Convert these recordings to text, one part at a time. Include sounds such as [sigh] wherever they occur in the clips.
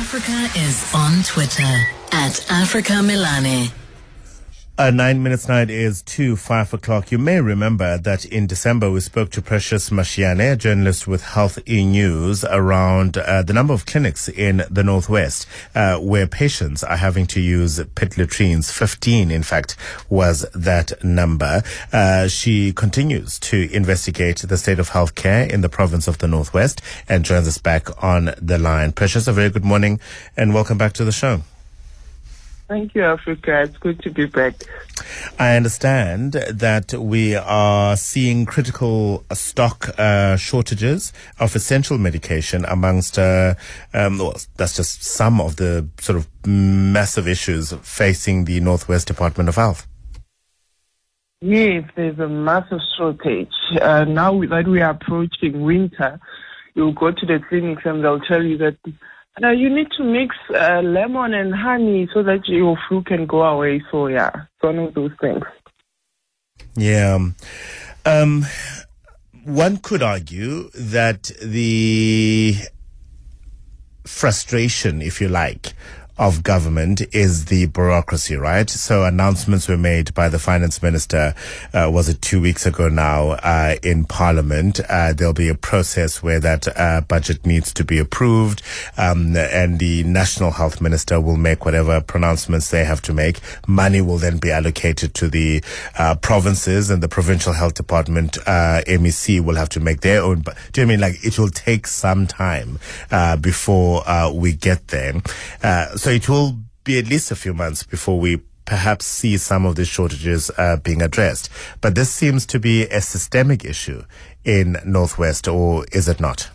Africa is on Twitter at Africa Melane. Uh, nine minutes nine is two five o'clock. You may remember that in December we spoke to Precious Mashiane, a journalist with Health E News, around uh, the number of clinics in the northwest uh, where patients are having to use pit latrines. Fifteen, in fact, was that number. Uh, she continues to investigate the state of healthcare in the province of the northwest and joins us back on the line. Precious, a very good morning and welcome back to the show. Thank you, Africa. It's good to be back. I understand that we are seeing critical stock uh, shortages of essential medication amongst, uh, um, well, that's just some of the sort of massive issues facing the Northwest Department of Health. Yes, there's a massive shortage. Uh, now that we are approaching winter, you'll go to the clinics and they'll tell you that uh, you need to mix uh, lemon and honey so that your flu can go away. So yeah, it's one of those things. Yeah. Um, one could argue that the frustration, if you like, of government is the bureaucracy, right? So announcements were made by the finance minister, uh, was it two weeks ago now, uh, in parliament. Uh, there'll be a process where that, uh, budget needs to be approved. Um, and the national health minister will make whatever pronouncements they have to make. Money will then be allocated to the, uh, provinces and the provincial health department, uh, MEC will have to make their own. But do you mean like it will take some time, before, we get there? so so it will be at least a few months before we perhaps see some of these shortages uh, being addressed. But this seems to be a systemic issue in Northwest, or is it not?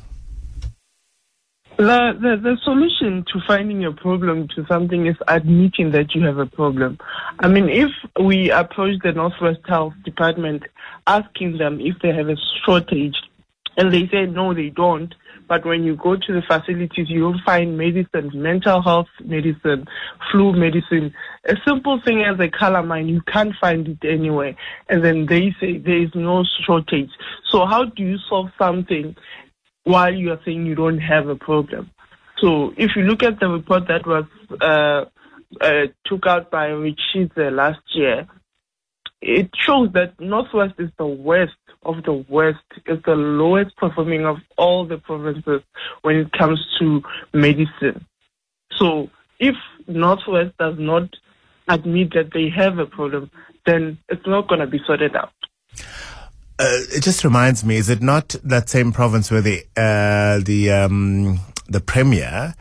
The, the, the solution to finding a problem to something is admitting that you have a problem. I mean, if we approach the Northwest Health Department asking them if they have a shortage, and they say no, they don't, but when you go to the facilities, you'll find medicine, mental health medicine, flu medicine. A simple thing as a calamine, you can't find it anywhere. And then they say there is no shortage. So how do you solve something while you are saying you don't have a problem? So if you look at the report that was uh, uh, took out by Ritshidze last year, it shows that Northwest is the worst of the West is the lowest performing of all the provinces when it comes to medicine. So if Northwest does not admit that they have a problem, then it's not going to be sorted out. Uh, it just reminds me: is it not that same province where the uh, the um, the premier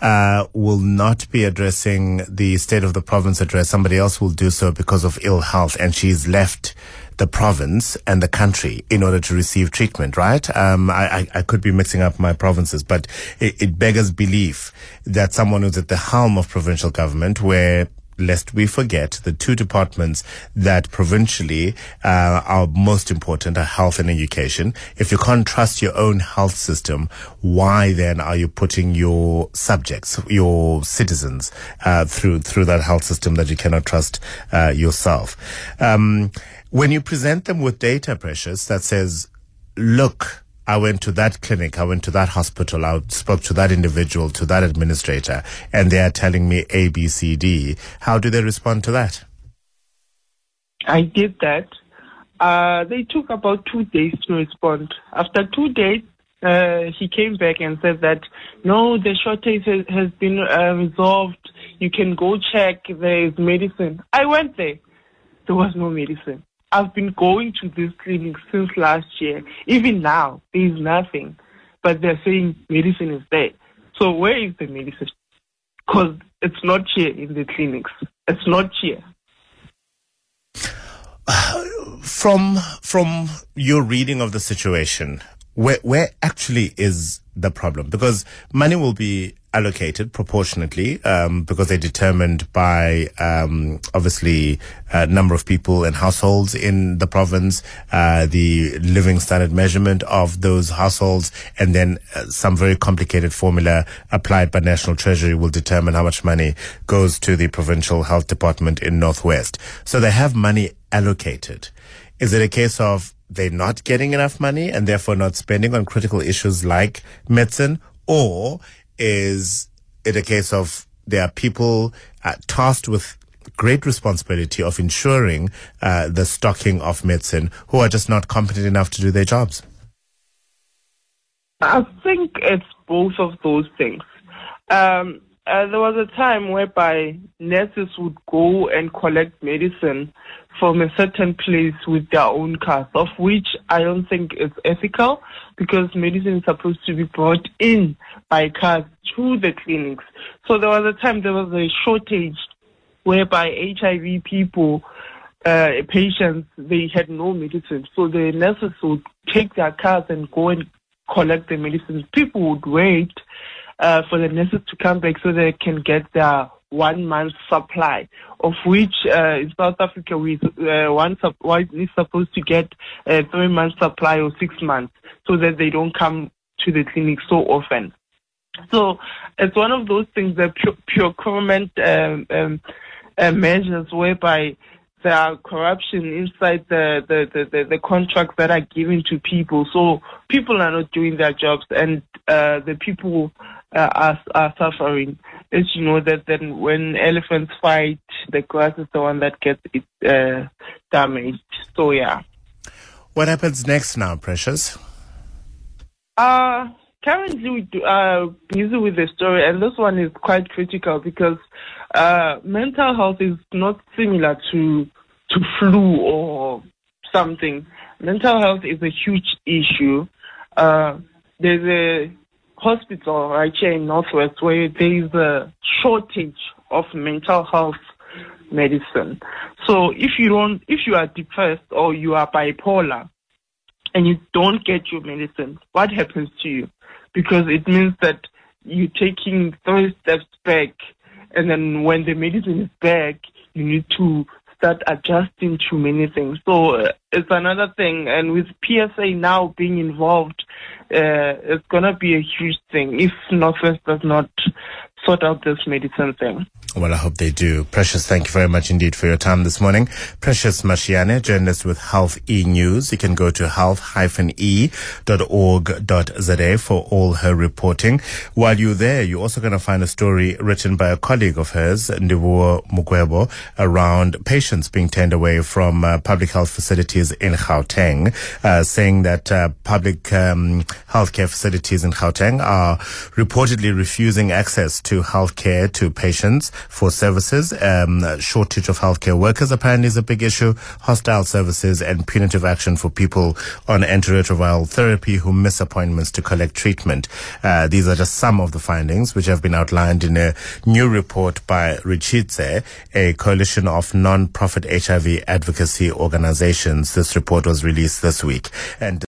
uh, will not be addressing the state of the province address? Somebody else will do so because of ill health, and she's left the province and the country in order to receive treatment, right? Um, I, I, could be mixing up my provinces, but it, it beggars belief that someone who's at the helm of provincial government where lest we forget the two departments that provincially uh, are most important are health and education. If you can't trust your own health system, why then are you putting your subjects, your citizens, uh, through through that health system that you cannot trust uh, yourself? Um, when you present them with data, precious, that says, "Look." I went to that clinic, I went to that hospital, I spoke to that individual, to that administrator, and they are telling me A, B, C, D. How do they respond to that? I did that. Uh, they took about two days to respond. After two days, uh, he came back and said that no, the shortage has, has been uh, resolved. You can go check. There is medicine. I went there. There was no medicine. I've been going to this clinic since last year. Even now, there is nothing. But they're saying medicine is there. So where is the medicine? Because it's not here in the clinics. It's not here. [sighs] From from your reading of the situation, where where actually is the problem? Because money will be allocated proportionately um, because they're determined by um, obviously a number of people and households in the province, uh, the living standard measurement of those households, and then uh, some very complicated formula applied by National Treasury will determine how much money goes to the provincial health department in Northwest. So they have money allocated. Is it a case of they're not getting enough money and therefore not spending on critical issues like medicine, or is it a case of there are people uh, tasked with great responsibility of ensuring uh, the stocking of medicine who are just not competent enough to do their jobs? I think it's both of those things. Um, uh, there was a time whereby nurses would go and collect medicine from a certain place with their own cars, of which I don't think is ethical because medicine is supposed to be brought in by cars to the clinics. So there was a time there was a shortage whereby HIV people, uh, patients, they had no medicine. So the nurses would take their cars and go and collect the medicines. People would wait uh, for the nurses to come back so they can get their one month supply, of which uh, in South Africa we uh, one, sup- one is supposed to get a three month supply or six months, so that they don't come to the clinic so often. So it's one of those things, the procurement um, um, uh, measures whereby there are corruption inside the, the, the, the, the contracts that are given to people. So people are not doing their jobs and uh, the people uh, are, are suffering. As you know that then when elephants fight, the grass is the one that gets it uh, damaged. So yeah. What happens next now, Precious? Uh, currently we are busy with the story and this one is quite critical because uh, mental health is not similar to to flu or something. Mental health is a huge issue. Uh, there's a hospital right here in Northwest where there is a shortage of mental health medicine. So if you don't, if you are depressed or you are bipolar and you don't get your medicine, what happens to you? Because it means that you're taking three steps back and then when the medicine is back, you need to start adjusting to many things. So uh, it's another thing. And with PSA now being involved, uh, it's going to be a huge thing if Northwest does not sort out this medicine thing. Well, I hope they do. Precious, thank you very much indeed for your time this morning. Precious Mashiane, journalist with Health E News. You can go to health-e.org.za for all her reporting. While you're there, you're also going to find a story written by a colleague of hers, Ndivhuwo Mukwevho, around patients being turned away from uh, public health facilities in Gauteng, uh, saying that uh, public um, healthcare facilities in Gauteng are reportedly refusing access to healthcare to patients for services. Um, shortage of healthcare workers apparently is a big issue. Hostile services and punitive action for people on antiretroviral therapy who miss appointments to collect treatment. Uh, these are just some of the findings which have been outlined in a new report by Ritshidze, a coalition of non-profit HIV advocacy organizations. This report was released this week. And